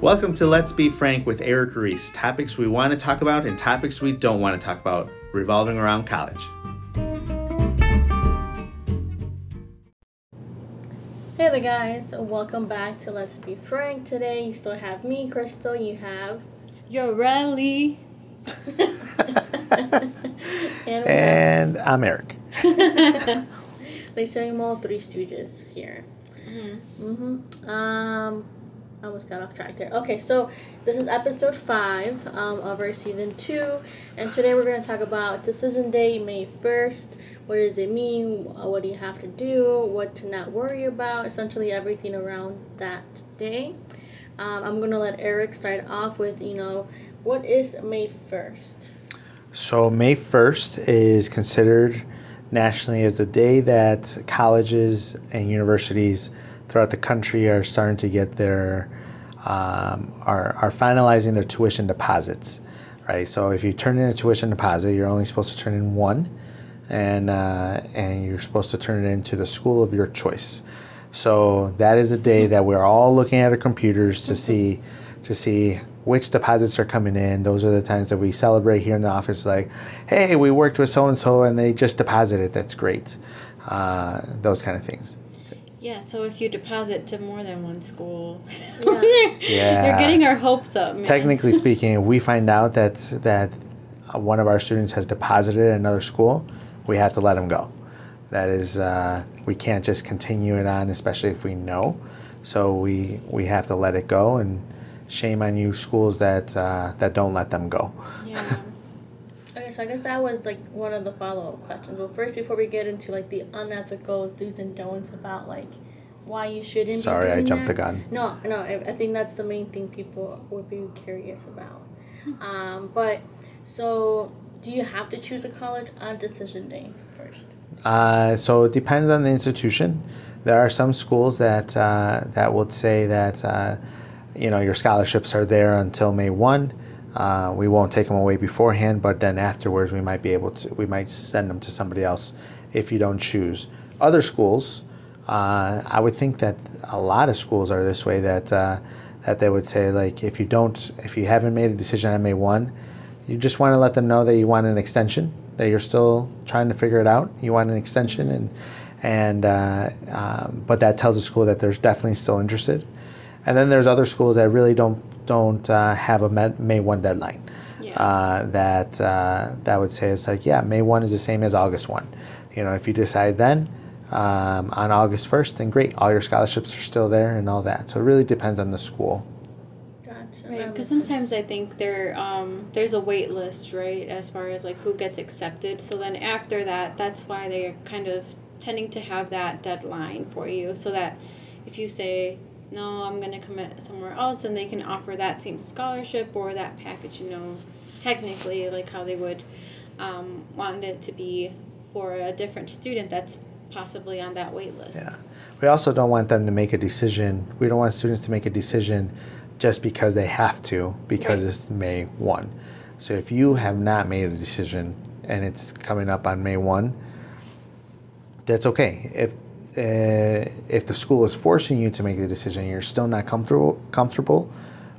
Welcome to Let's Be Frank with Eric Reese. Topics we want to talk about and topics we don't want to talk about, revolving around college. Hey there, guys. Welcome back to Let's Be Frank. Today, you still have me, Crystal. You have. Ureli. and And I'm Eric. They the same all Three Stooges here. Mhm. hmm Um, I almost got off track there. Okay, so this is episode five um, of our season two, and today we're going to talk about decision day, May first. What does it mean? What do you have to do? What to not worry about? Essentially, everything around that day. Um, I'm going to let Eric start off with, you know, what is May first? So May 1st is considered nationally as the day that colleges and universities throughout the country are starting to get their um, are, are finalizing their tuition deposits right so if you turn in a tuition deposit you're only supposed to turn in one and uh, and you're supposed to turn it into the school of your choice so that is a day that we're all looking at our computers to see to see which deposits are coming in. Those are the times that we celebrate here in the office. Like, hey, we worked with so and so, and they just deposited. That's great. Uh, those kind of things. Yeah, so if you deposit to more than one school, Yeah. Yeah. you're getting our hopes up, man. Technically speaking, if we find out that that uh, one of our students has deposited at another school, we have to let them go. That is, uh, we can't just continue it on, especially if we know. So we we have to let it go, and shame on you schools that uh, that don't let them go. Yeah. Okay, so I guess that was like one of the follow up questions. Well, first, before we get into like the unethical do's and don'ts about like why you shouldn't. Sorry, be I jumped that. the gun. No, no, I, I think that's the main thing people would be curious about. Um, but so, do you have to choose a college on decision day first? Uh, so it depends on the institution. There are some schools that uh, that would say that uh, you know your scholarships are there until May one. Uh, we won't take them away beforehand, but then afterwards we might be able to. We might send them to somebody else if you don't choose. Other schools, uh, I would think that a lot of schools are this way. That uh, that they would say like if you don't, if you haven't made a decision on May one, you just want to let them know that you want an extension, that you're still trying to figure it out. You want an extension, and and uh, um, but that tells the school that there's definitely still interested. And then there's other schools that really don't don't uh, have a May- May one deadline. Yeah. Uh, that uh, that would say it's like yeah, May one is the same as August one. You know, if you decide then um, on August first, then great, all your scholarships are still there and all that. So it really depends on the school. Gotcha. Right, because sometimes. I think there um there's a wait list, right, as far as like who gets accepted. So then after that, that's why they're kind of tending to have that deadline for you, so that if you say no, I'm gonna commit somewhere else, then they can offer that same scholarship or that package. You know, technically, like how they would um, want it to be for a different student that's possibly on that wait list. Yeah. We also don't want them to make a decision. We don't want students to make a decision just because they have to, because Right. it's May 1. So if you have not made a decision and it's coming up on May 1, that's okay. If uh, if the school is forcing you to make the decision, and you're still not comfortable comfortable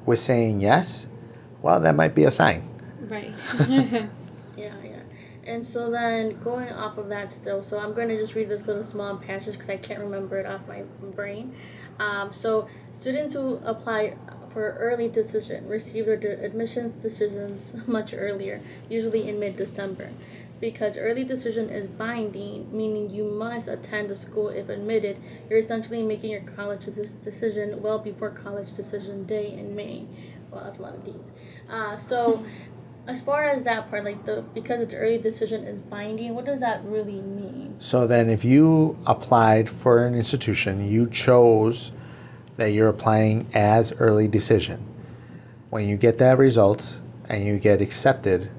with saying yes. Well, that might be a sign. Right. Yeah, yeah. And so then going off of that still, so I'm going to just read this little small passage because I can't remember it off my brain. Um, so students who apply for early decision receive their de- admissions decisions much earlier, usually in mid-December. Because early decision is binding, meaning you must attend the school if admitted, you're essentially making your college decision well before college decision day in May. Well, that's a lot of D's. Uh, so as far as that part, like the because it's early decision is binding, what does that really mean? So then, if you applied for an institution, you chose that you're applying as early decision. When you get that result and you get accepted,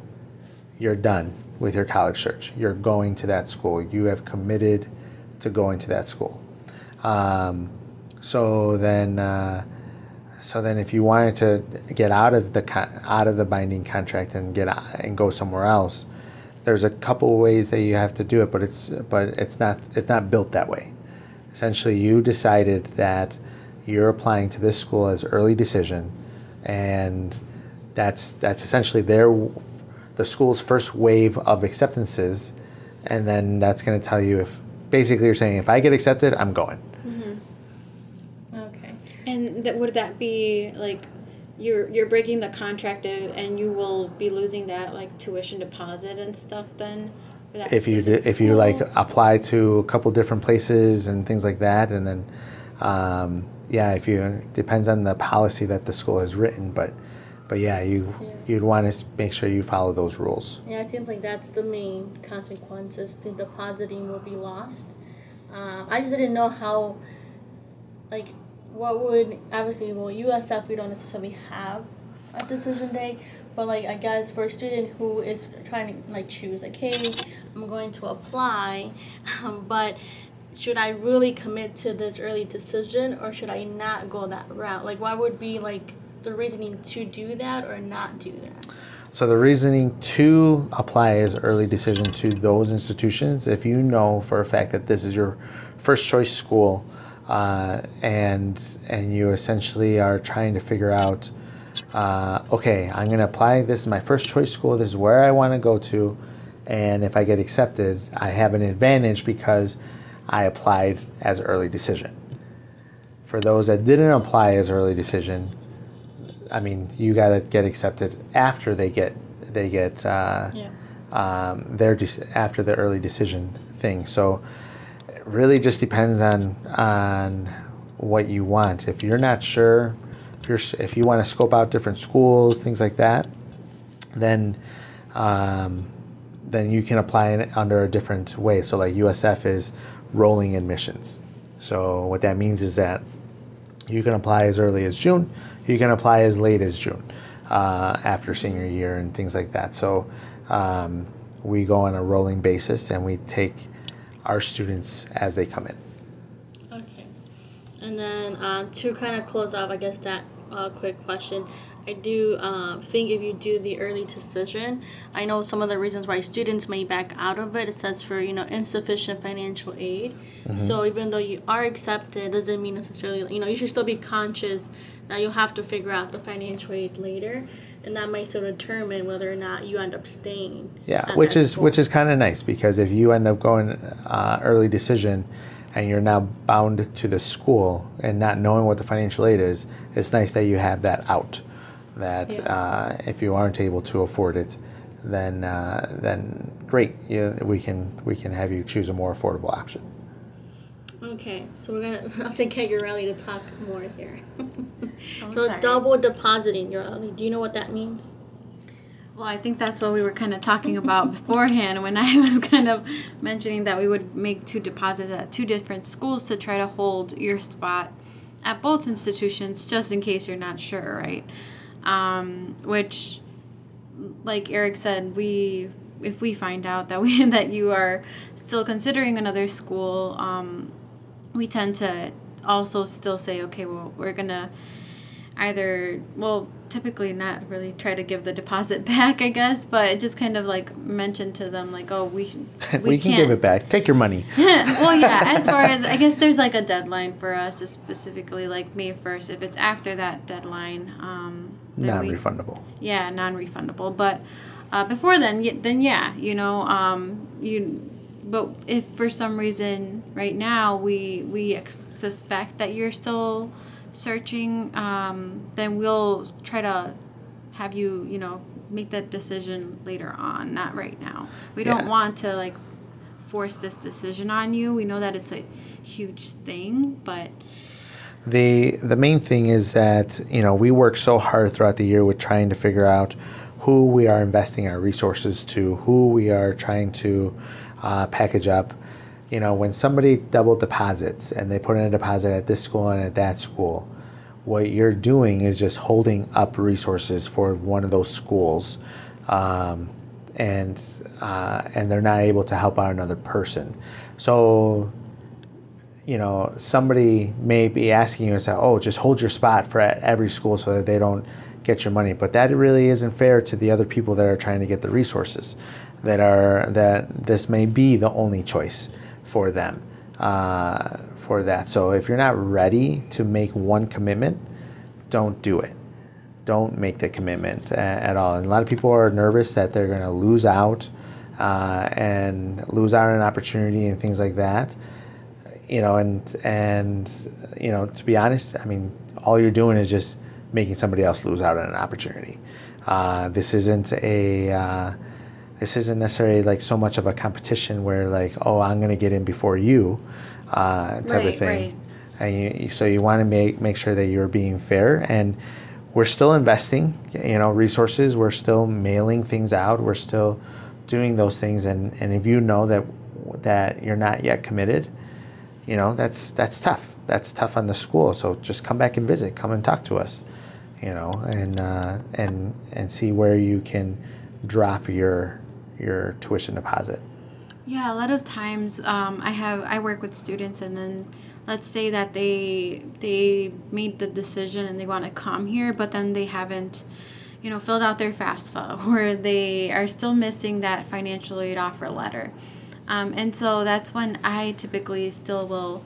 you're done with your college search. You're going to that school. You have committed to going to that school. Um, so then, uh, so then, if you wanted to get out of the out of the binding contract and get and go somewhere else, there's a couple ways that you have to do it, but it's but it's not it's not built that way. Essentially, you decided that you're applying to this school as early decision. and that's that's essentially their the school's first wave of acceptances, and then that's going to tell you if basically you're saying if I get accepted, I'm going. Okay. And that would that be like you're you're breaking the contract and and you will be losing that like tuition deposit and stuff then? If you specific d- if you like apply to a couple different places and things like that, and then um, yeah, if you depends on the policy that the school has written, but but yeah, you Yeah. you'd want to make sure you follow those rules. Yeah, it seems like that's the main consequences. The depositing will be lost. Um, I just didn't know how, like, what would obviously well USF we don't necessarily have a decision day, but like I guess for a student who is trying to like choose like hey I'm going to apply, um, but should I really commit to this early decision or should I not go that route? Like what would be like the reasoning to do that or not do that? So the reasoning to apply as early decision to those institutions, if you know for a fact that this is your first choice school, uh, and and you essentially are trying to figure out, uh, okay, I'm going to apply. This is my first choice school. This is where I want to go to, and if I get accepted, I have an advantage because I applied as early decision. For those that didn't apply as early decision, I mean, you got to get accepted after they get they get uh, Yeah. um, their dec- after the early decision thing. So it really just depends on on what you want. If you're not sure, if you're if you want to scope out different schools, things like that, then um, then you can apply it under a different way. So like USF is rolling admissions. So what that means is that you can apply as early as June. You can apply as late as June uh, after senior year and things like that. So um, we go on a rolling basis and we take our students as they come in. Okay. And then um, to kind of close off, I guess that uh, quick question. I do um, think if you do the early decision, I know some of the reasons why students may back out of it. It says for you know insufficient financial aid. So even though you are accepted, doesn't mean necessarily you know you should still be conscious that you'll have to figure out the financial aid later, and that might still determine whether or not you end up staying. Yeah, which is school. which is kind of nice because if you end up going uh, early decision and you're now bound to the school and not knowing what the financial aid is, it's nice that you have that out. That Yeah. uh, if you aren't able to afford it, then uh, then great, you, we can we can have you choose a more affordable option. Okay, so we're gonna have to get Ureli to talk more here. Oh, so sorry. double depositing your Ureli. Do you know what that means? Well, I think that's what we were kind of talking about beforehand when I was kind of mentioning that we would make two deposits at two different schools to try to hold your spot at both institutions just in case you're not sure, right? Um, which, like Eric said, we if we find out that we that you are still considering another school, um, we tend to also still say, okay, well, we're gonna either well typically not really try to give the deposit back i guess but just kind of like mention to them like oh we should We, can give it back. Take your money. well yeah as far as i guess there's like a deadline for us specifically like may 1st if it's after that deadline um then we- Non-refundable. yeah non-refundable. But uh, before then then yeah you know um you but if for some reason right now we we ex- suspect that you're still searching um then we'll try to have you you know make that decision later on not right now. We don't want to like force this decision on you. We know that it's a huge thing but the the main thing is that you know we work so hard throughout the year with trying to figure out who we are investing our resources to, who we are trying to uh, package up. You know, when somebody double deposits and they put in a deposit at this school and at that school, what you're doing is just holding up resources for one of those schools, um, and uh, and they're not able to help out another person. So you know, somebody may be asking you and say, "Oh, just hold your spot for every school so that they don't get your money." But that really isn't fair to the other people that are trying to get the resources. That are that this may be the only choice for them uh, for that. So if you're not ready to make one commitment, don't do it. don't make the commitment at all. And a lot of people are nervous that they're going to lose out uh, and lose out on an opportunity and things like that. You know, and and you know, to be honest, I mean, all you're doing is just making somebody else lose out on an opportunity. Uh, this isn't a uh, this isn't necessarily like so much of a competition where like, oh, I'm going to get in before you, uh, type Right, of thing. right. And you- so you want to make make sure that you're being fair and we're still investing, you know, resources. We're still mailing things out. We're still doing those things. And, and if you know that that you're not yet committed, you know, that's that's tough. That's tough on the school. So just come back and visit. Come and talk to us, you know, and uh, and and see where you can drop your your tuition deposit. Yeah, a lot of times um, I have I work with students, and then let's say that they they made the decision and they want to come here, but then they haven't, you know, filled out their FAFSA, or they are still missing that financial aid offer letter, um, and so that's when I typically still will,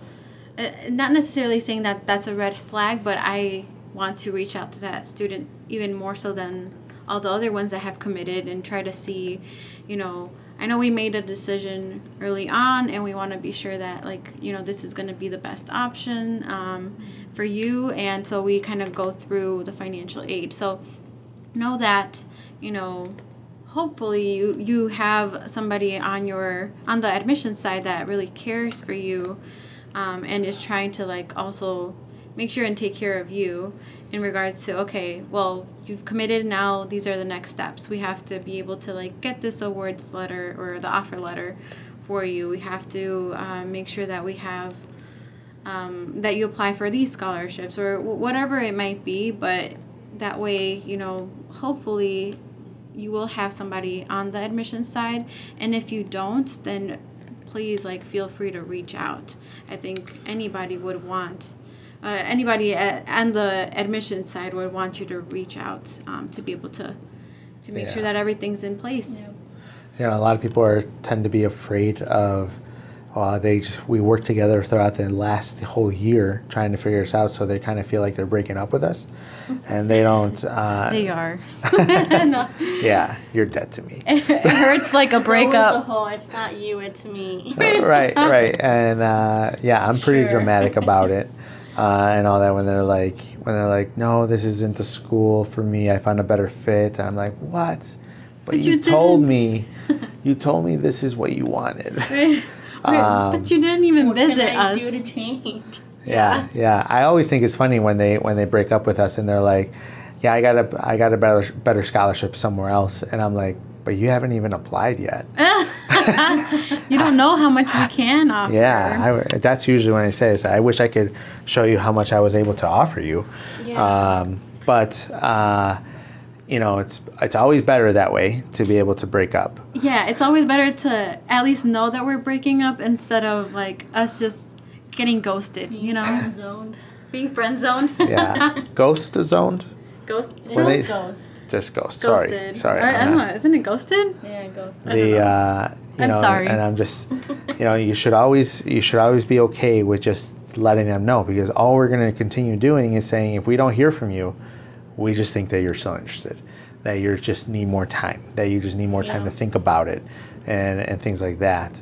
uh, not necessarily saying that that's a red flag, but I want to reach out to that student even more so than all the other ones that have committed and try to see, you know, I know we made a decision early on and we want to be sure that like, you know, this is going to be the best option um, for you and so we kind of go through the financial aid. So know that, you know, hopefully you you have somebody on your on the admission side that really cares for you um, and is trying to like also make sure and take care of you in regards to okay well you've committed now these are the next steps. We have to be able to like get this awards letter or the offer letter for you. We have to uh, make sure that we have um, that you apply for these scholarships or wh- whatever it might be but that way you know hopefully you will have somebody on the admission side. And if you don't then please like feel free to reach out. I think anybody would want uh, anybody at, on the admission side would want you to reach out um, to be able to to make sure that everything's in place. You know, a lot of people are tend to be afraid of. Uh, they just, we work together throughout the last whole year trying to figure this out, so they kind of feel like they're breaking up with us, and they don't. Uh, they are no. Yeah, you're dead to me. it hurts like a breakup is the whole, it's not you, it's me. right, right, and uh, yeah, I'm pretty Sure. dramatic about it, uh, and all that. When they're like, when they're like, no, this isn't the school for me. I found a better fit. I'm like, what? But, But you, you told me, you told me this is what you wanted. Wait, Um, but you didn't even what visit can I us do to change? Yeah, yeah. I always think it's funny when they when they break up with us and they're like, "Yeah, I got a I got a better better scholarship somewhere else," and I'm like, "But you haven't even applied yet." you don't know how much we can offer. Yeah, I, that's usually when I say this. I wish I could show you how much I was able to offer you. Yeah. Um, but uh, you know, it's it's always better that way to be able to break up. Yeah, it's always better to at least know that we're breaking up instead of like us just getting ghosted, you know? Friend Zoned. Being friend zoned. Yeah, ghost zoned. Ghost When they- ghost. Just ghost. Sorry, ghosted. sorry. Or, I don't know, isn't it ghosted? Yeah, ghost. I don't the know. uh, you I'm know, sorry. and I'm just, you know, you should always you should always be okay with just letting them know because all we're going to continue doing is saying if we don't hear from you, we just think that you're still interested, that you just need more time, that you just need more time Yeah. to think about it, and and things like that.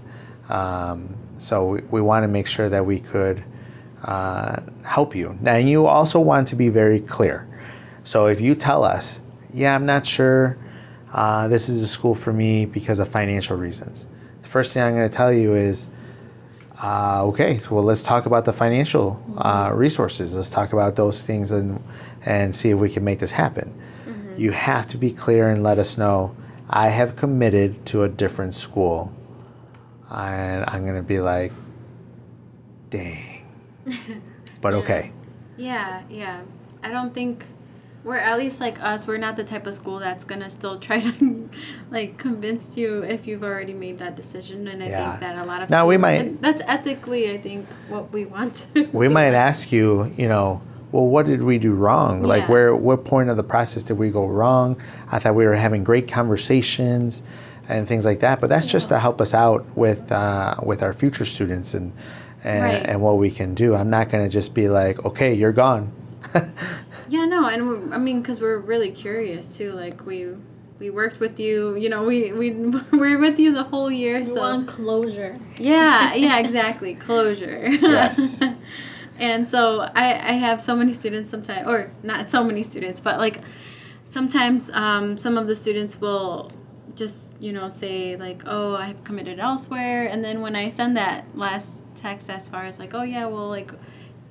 Um, so we, we want to make sure that we could uh, help you. Now you also want to be very clear. So if you tell us, yeah, I'm not sure uh, this is a school for me because of financial reasons, the first thing I'm going to tell you is, uh, okay, so well, let's talk about the financial uh, resources. Let's talk about those things and and see if we can make this happen. You have to be clear and let us know. I have committed to a different school, and I'm going to be like, dang, but okay. Yeah, yeah. I don't think we're at least like us, we're not the type of school that's gonna still try to like convince you if you've already made that decision. And I Yeah. think that a lot of Now, we might- that's ethically I think what we want. to we might ask you, you know, well, what did we do wrong? Like, where, what point of the process did we go wrong? I thought we were having great conversations and things like that. But that's just to help us out with uh, with our future students and and, Right. and what we can do. I'm not going to just be like, okay, you're gone. Yeah, no, and we, I mean, because we're really curious too. Like we we worked with you, you know, we we we're with you the whole year. You so want closure. yeah, yeah, exactly, closure. Yes. and so I I have so many students sometimes, or not so many students, but like sometimes um, some of the students will just you know say like oh i have committed elsewhere and then when i send that last text as far as like oh yeah well like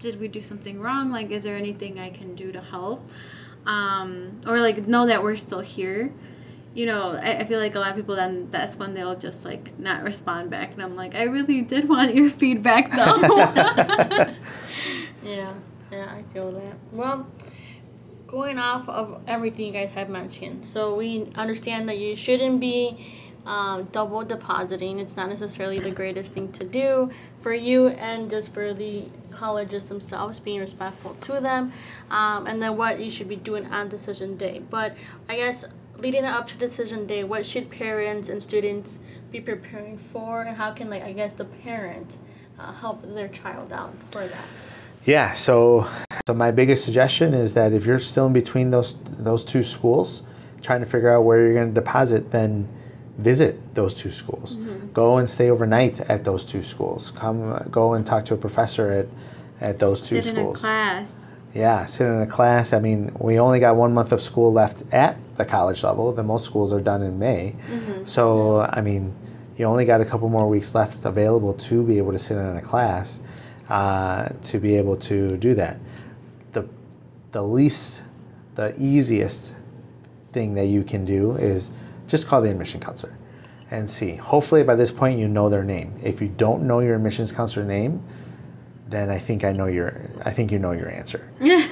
did we do something wrong? Like is there anything i can do to help? Um, or like know that we're still here. You know I, I feel like a lot of people then that's when they'll just like not respond back. And i'm like i really did want your feedback though. Yeah, yeah, I feel that. Well, going off of everything you guys have mentioned, so we understand that you shouldn't be um, double depositing. It's not necessarily the greatest thing to do for you and just for the colleges themselves, being respectful to them, um, and then what you should be doing on decision day. But I guess leading up to decision day, what should parents and students be preparing for, and how can like I guess the parent uh, help their child out for that? Yeah, so so my biggest suggestion is that if you're still in between those those two schools, trying to figure out where you're going to deposit, then visit those two schools. Go and stay overnight at those two schools. Come go and talk to a professor at at those two sit in a schools. class Yeah, sit in a class. I mean, we only got one month of school left at the college level. The most schools are done in May. So, I mean, you only got a couple more weeks left available to be able to sit in a class uh, to be able to do that. The, the least, the easiest thing that you can do is just call the admission counselor and see. Hopefully, by this point, you know their name. If you don't know your admissions counselor name, then I think I know your I think you know your answer. yeah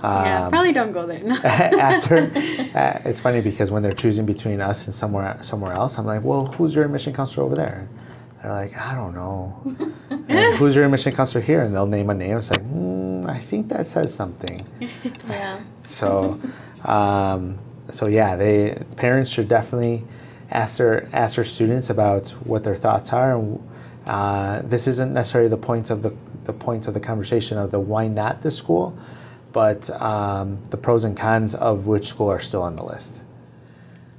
Um, probably don't go there no. After, uh, it's funny because when they're choosing between us and somewhere somewhere else, I'm like, well, who's your admission counselor over there? They're like, I don't know. And who's your admission counselor here? And they'll name a name. It's like, mm, I think that says something. Yeah. So, um, so yeah, they parents should definitely ask their ask their students about what their thoughts are. And uh, this isn't necessarily the point of the the point of the conversation of the why not this school, but um, the pros and cons of which school are still on the list.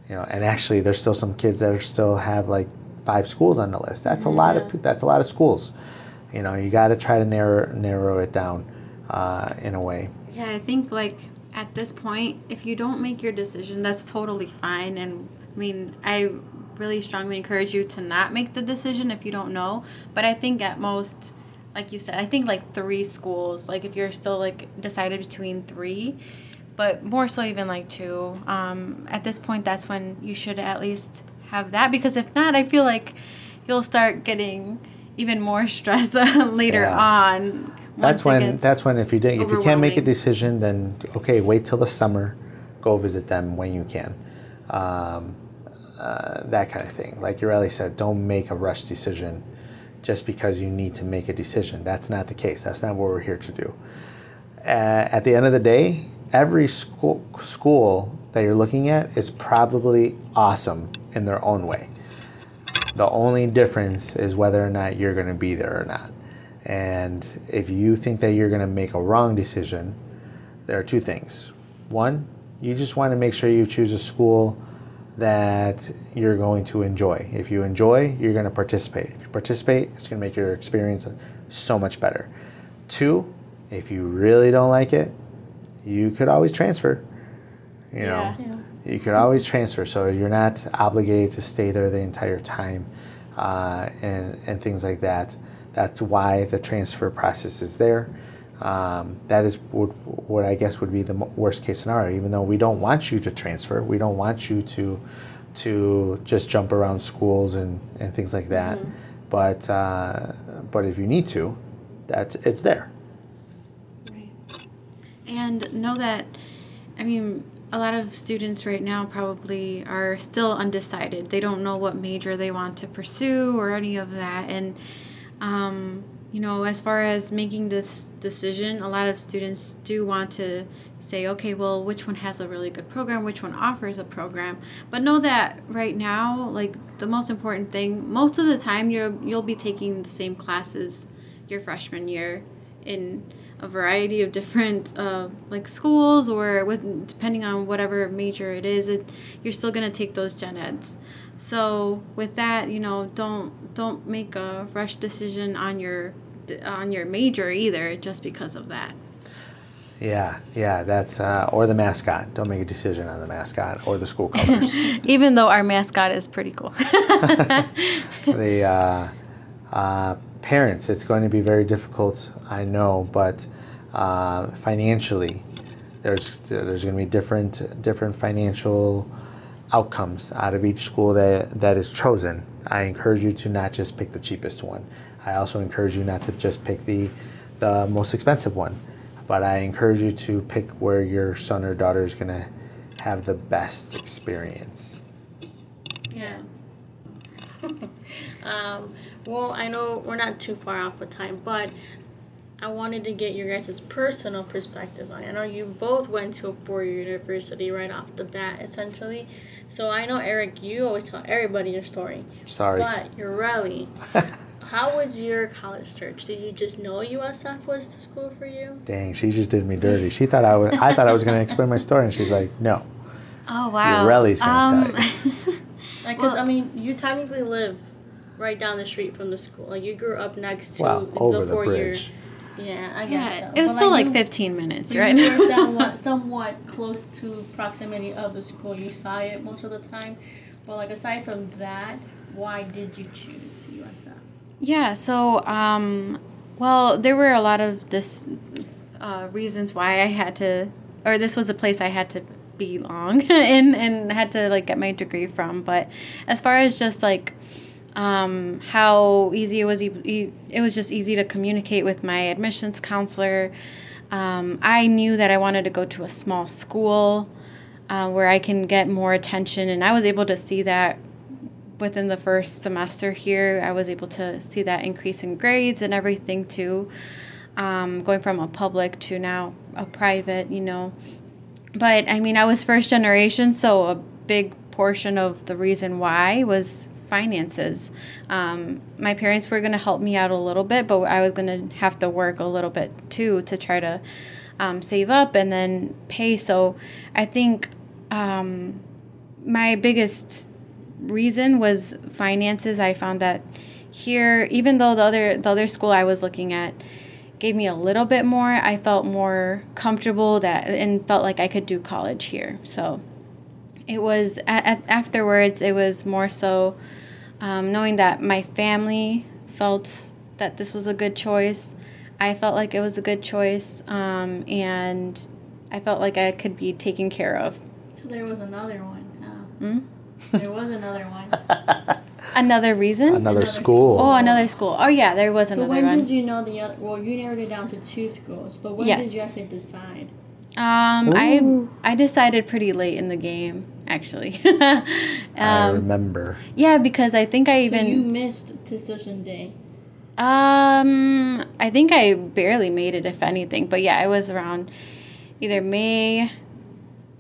You know, and actually, there's still some kids that are still have like five schools on the list. That's a lot of that's a lot of schools. You know, you got to try to narrow narrow it down uh, in a way. Yeah, I think like at this point, if you don't make your decision, that's totally fine. And I mean, I really strongly encourage you to not make the decision if you don't know. But I think at most, like you said, I think like three schools, like if you're still like decided between three, but more so even like two, um, at this point, that's when you should at least have that. Because if not, I feel like you'll start getting even more stressed later Yeah. on. That's when that's when if you didn't if you can't make a decision, then okay, wait till the summer, go visit them when you can. Um, uh, that kind of thing. Like Ureli said, don't make a rush decision just because you need to make a decision. That's not the case. That's not what we're here to do. Uh, at the end of the day, every school school that you're looking at is probably awesome in their own way. The only difference is whether or not you're going to be there or not. And if you think that you're going to make a wrong decision, there are two things. One, you just want to make sure you choose a school that you're going to enjoy. If you enjoy, you're going to participate. If you participate, it's going to make your experience so much better. Two, if you really don't like it, you could always transfer. You know, Yeah. Yeah. you could always transfer, so you're not obligated to stay there the entire time, uh, and and things like that. That's why the transfer process is there. Um, that is what, what I guess would be the worst case scenario. Even though we don't want you to transfer, we don't want you to to just jump around schools and, and things like that. But uh, but if you need to, that's it's there. Right. And know that, I mean, a lot of students right now probably are still undecided. They don't know what major they want to pursue or any of that. And, um, you know, as far as making this decision, a lot of students do want to say, okay, well, which one has a really good program, which one offers a program. But know that right now, like the most important thing, most of the time you're you'll be taking the same classes your freshman year in a variety of different uh, like schools or with depending on whatever major it is, it, you're still gonna take those gen eds. So with that, you know, don't don't make a rush decision on your on your major either just because of that. Yeah, yeah, that's uh, or the mascot. Don't make a decision on the mascot or the school colors. Even though our mascot is pretty cool. the uh, uh, parents, it's going to be very difficult, I know, but uh, financially, there's there's going to be different different financial outcomes out of each school that that is chosen. I encourage you to not just pick the cheapest one. I also encourage you not to just pick the the most expensive one, but I encourage you to pick where your son or daughter is going to have the best experience. Yeah. um, well, I know we're not too far off of time, but I wanted to get your guys' personal perspective on it. I know you both went to a four-year university right off the bat, essentially. So I know Eric, you always tell everybody your story. Sorry. But you're really. How was your college search? Did you just know USF was the school for you? Dang, she just did me dirty. She thought I was. I thought I was going to explain my story, and she's like, "No." Oh wow. Relly's gonna um, tell Like, 'cause, Well- I mean, you technically live right down the street from the school. Like, you grew up next to Well, over the the four-year. bridge. Yeah, I guess yeah, so. it was But, still like you- 15 minutes, right? You were somewhat, somewhat close to proximity of the school. You saw it most of the time. But like aside from that, why did you choose USF? Yeah, so um well, there were a lot of this uh, reasons why I had to or this was a place I had to belong in and had to like get my degree from, but as far as just like um, how easy it was it was just easy to communicate with my admissions counselor. Um, I knew that I wanted to go to a small school uh, where I can get more attention, and I was able to see that within the first semester here. I was able to see that increase in grades and everything too, um, going from a public to now a private, you know. But I mean, I was first generation, so a big portion of the reason why was finances. Um, my parents were going to help me out a little bit, but I was going to have to work a little bit too to try to um, save up and then pay. So I think um, my biggest reason was finances. I found that here, even though the other the other school I was looking at gave me a little bit more, I felt more comfortable that and felt like I could do college here. So it was at, afterwards. It was more so um, knowing that my family felt that this was a good choice. I felt like it was a good choice, um, and I felt like I could be taken care of. So there was another one. Uh, Hmm? there was another one. Another reason? Another Another school. Oh, another school. Oh yeah, there was So another when one. did you know the other? Well, you narrowed it down to two schools, but when Yes. did you actually decide? Um, I I decided pretty late in the game, actually. I um, remember. yeah, because I think I so you even missed decision day. um I think I barely made it, if anything. But yeah, it was around either May.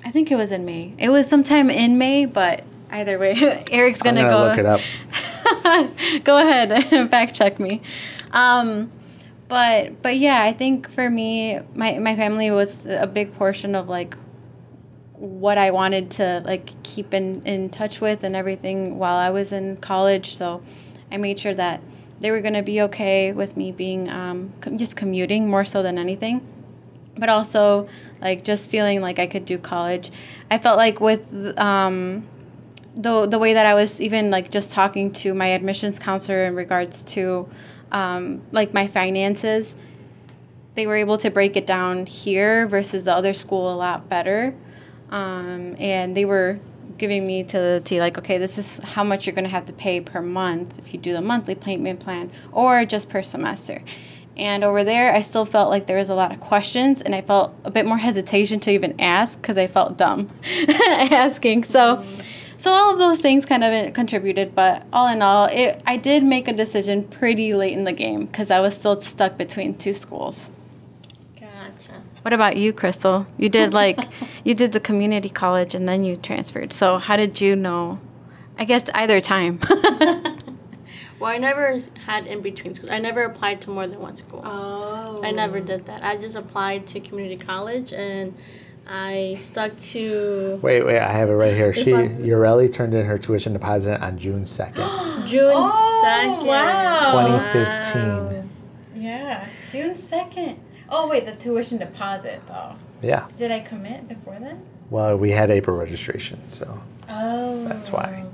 I think it was in May. It was sometime in May, but either way, Eric's I'm gonna, gonna go look it up. go ahead, fact check me. Um, but but yeah, I think for me, my my family was a big portion of like what I wanted to like keep in in touch with and everything while I was in college. So I made sure that they were gonna be okay with me being um, just commuting more so than anything but also like just feeling like I could do college. I felt like with um, the the way that I was even like just talking to my admissions counselor in regards to um, like my finances, they were able to break it down here versus the other school a lot better, um, and they were giving me to the T like okay this is how much you're gonna have to pay per month if you do the monthly payment plan or just per semester and over there, I still felt like there was a lot of questions, and I felt a bit more hesitation to even ask because I felt dumb asking. So, so all of those things kind of contributed. But all in all, it, I did make a decision pretty late in the game because I was still stuck between two schools. Gotcha. What about you, Crystal? You did like you did the community college and then you transferred. So how did you know? I guess either time. Well, I never had in between schools. I never applied to more than one school. Oh. I never oh. did that. I just applied to community college and I stuck to Wait, wait, I have it right here. She, I'm- turned in her tuition deposit on June 2nd. June Oh, 2nd. wow. 2015. Yeah, June second. Oh wait, the tuition deposit though. Yeah. Did I commit before then? Well, we had April registration, so Oh. That's why.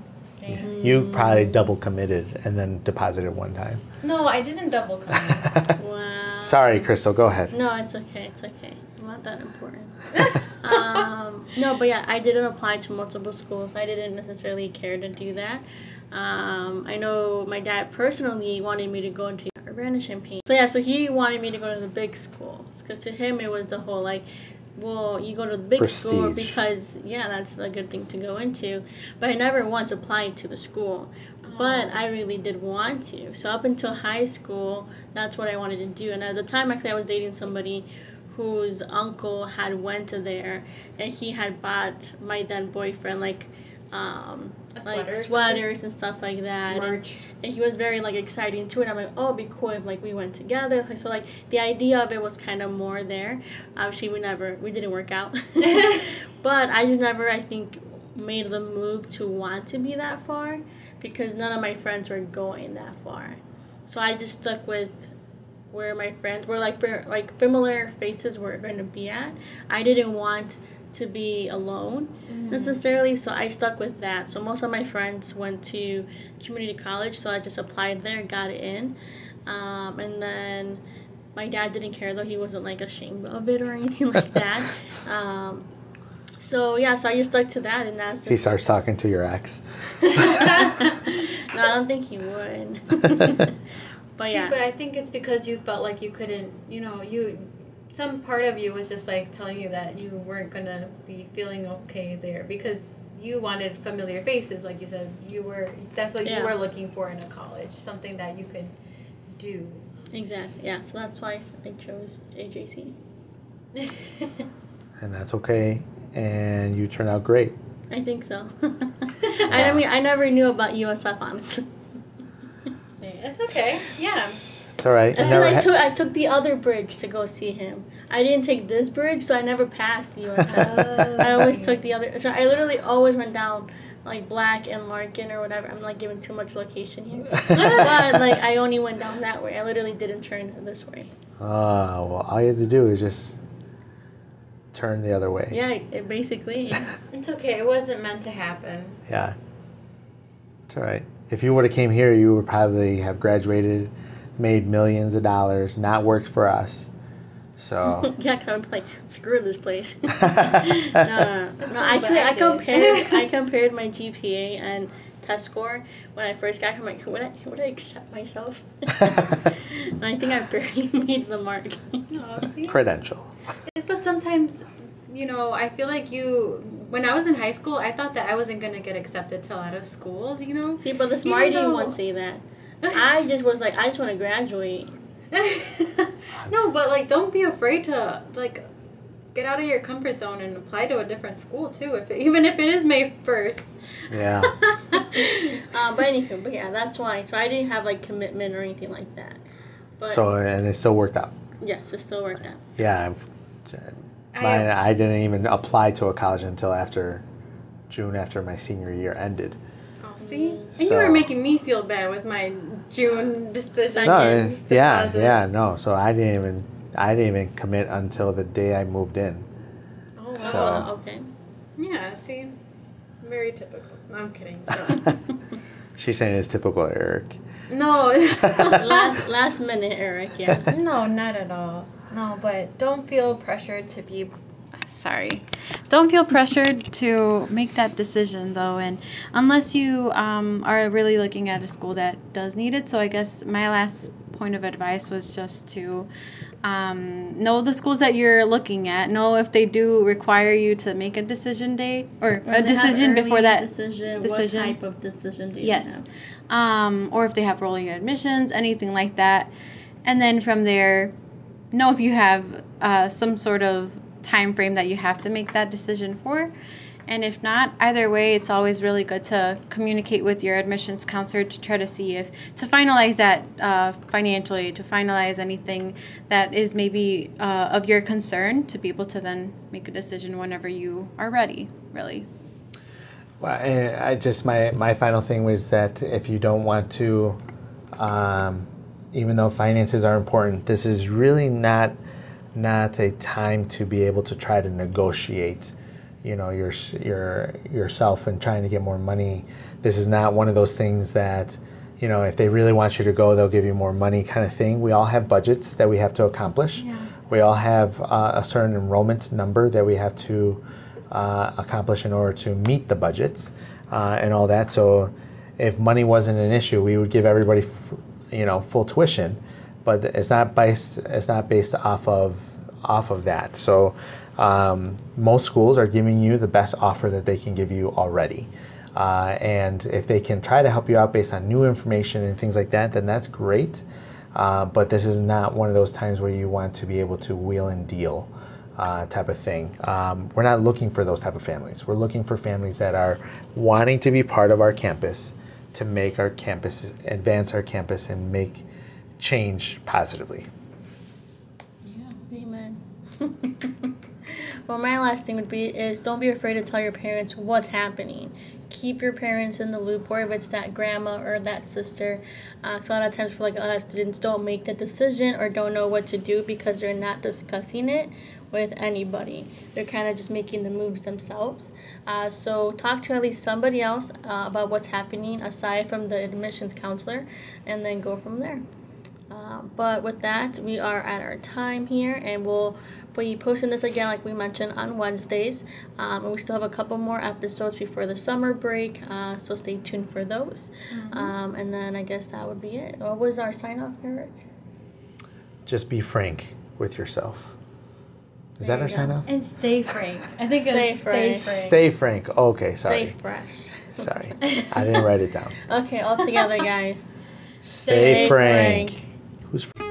dang. you probably double committed and then deposited one time. No, I didn't double commit. Wow. Sorry, Crystal, go ahead. No, it's okay. It's okay. I'm not that important. um, no, but yeah, I didn't apply to multiple schools. I didn't necessarily care to do that. Um, I know my dad personally wanted me to go into Urbana Champaign. So yeah, so he wanted me to go to the big schools because to him it was the whole like, well, you go to the big school because yeah, that's a good thing to go into. But I never once applied to the school. But oh. I really did want to. So up until high school, that's what I wanted to do. And at the time, actually, I was dating somebody whose uncle had went to there, and he had bought my then boyfriend like um A like sweater sweaters and stuff like that. And, and he was very like excited into it. I'm like, oh, it'd be cool if like we went together. Like, so like the idea of it was kind of more there. Obviously, we never we didn't work out, but I just never I think made the move to want to be that far because none of my friends were going that far. So I just stuck with where my friends were like for like familiar faces were going to be at. I didn't want to be alone necessarily, so I stuck with that. So most of my friends went to community college, so I just applied there, got in, um, and then my dad didn't care though; he wasn't like ashamed of it or anything like that. Um, so yeah, so I just stuck to that, and that's just He starts talking to your ex. no, I don't think he would. but See, yeah. but I think it's because you felt like you couldn't, you know, you some part of you was just like telling you that you weren't gonna be feeling okay there because you wanted familiar faces, like you said. You were that's what Yeah. you were looking for in a college, something that you could do. Exactly. Yeah. So that's why I chose JJC. And that's okay. And you turn out great. I think so. I mean, I never knew about USF honestly. Yeah, it's okay. Yeah. It's all right. And never then I ha- took I took the other bridge to go see him. I didn't take this bridge, so I never passed the USF. I always took the other. So I literally always went down like Black and Larkin or whatever. I'm like giving too much location here, but like I only went down that way. I literally didn't turn this way. Ah, well, all you have to do is just turn the other way. Yeah, it basically. It's okay. It wasn't meant to happen. Yeah. It's all right. If you would have came here, you would probably have graduated, made millions of dollars, not worked for us. So. yeah, cause I'm like, screw this place. Uh, no, no, no. no, Actually, I I compared I compared my GPA and test score when I first got here. I'm like, would I would I accept myself? and I think I barely made the mark. Oh, see? Credential. But sometimes, you know, I feel like you. When I was in high school, I thought that I wasn't gonna get accepted till out of schools. You know. See, but the Even smarty though- won't say that. I just was like, I just want to graduate. no, but like, don't be afraid to like get out of your comfort zone and apply to a different school too. If it, even if it is May first. Yeah. um, but anywho, but yeah, that's why. So I didn't have like commitment or anything like that. But So, and it still worked out. yes, it still worked out. Yeah. I've- I Mine, have- I didn't even apply to a college until after June, after my senior year ended. Oh, see, Mm. and you were making me feel bad with my June decision. No, Second yeah, deposit. yeah, no. So I didn't even, I didn't even commit until the day I moved in. Oh, Oh, wow. So- okay. Yeah, see, very typical. No, I'm kidding. She's saying it's typical Eric. no. last last minute, Eric. Yeah. No, not at all. No, but don't feel pressured to be. Sorry. Don't feel pressured to make that decision though, and unless you um, are really looking at a school that does need it. So I guess my last point of advice was just to um, know the schools that you're looking at. Know if they do require you to make a decision day or, Or a decision before that decision. decision. What type of decision do you Yes. have? Um, or if they have rolling admissions, anything like that. And then from there, know if you have uh, some sort of time frame that you have to make that decision for. And if not, either way, it's always really good to communicate with your admissions counselor to try to see if to finalize that uh, financially, to finalize anything that is maybe uh, of your concern, to be able to then make a decision whenever you are ready. Really. Well, I I just my my final thing was that if you don't want to, um, even though finances are important, this is really not not a time to be able to try to negotiate, you know, your your yourself and trying to get more money. This is not one of those things that, you know, if they really want you to go, they'll give you more money kind of thing. We all have budgets that we have to accomplish. Yeah. We all have uh, a certain enrollment number that we have to uh, accomplish in order to meet the budgets uh, and all that. So, if money wasn't an issue, we would give everybody, f- you know, full tuition. But it's not based. It's not based off of off of that. So, um, most schools are giving you the best offer that they can give you already. Uh, and if they can try to help you out based on new information and things like that, then that's great. Uh, but this is not one of those times where you want to be able to wheel and deal uh, type of thing. Um, we're not looking for those type of families. We're looking for families that are wanting to be part of our campus to make our campus advance our campus and make change positively. Yeah, amen. well, my last thing would be is don't be afraid to tell your parents what's happening. Keep your parents in the loop, or if it's that grandma or that sister. Uh, 'cause a lot of times, for like a lot of students, don't make the decision or don't know what to do because they're not discussing it with anybody. They're kind of just making the moves themselves. Uh, so talk to at least somebody else uh, about what's happening aside from the admissions counselor, and then go from there. Uh, but with that, we are at our time here, and we'll be posting this again, like we mentioned, on Wednesdays. Um, and we still have a couple more episodes before the summer break, uh, so stay tuned for those. Um, and then I guess that would be it. What was our sign off, Eric? Just be frank with yourself. Is There that our you sign off? And stay frank. I think Stay it's frank. stay frank. Stay frank. Okay, sorry. Stay fresh. Sorry. I didn't write it down. Okay, all together, guys. Stay, Stay frank. frank. Who's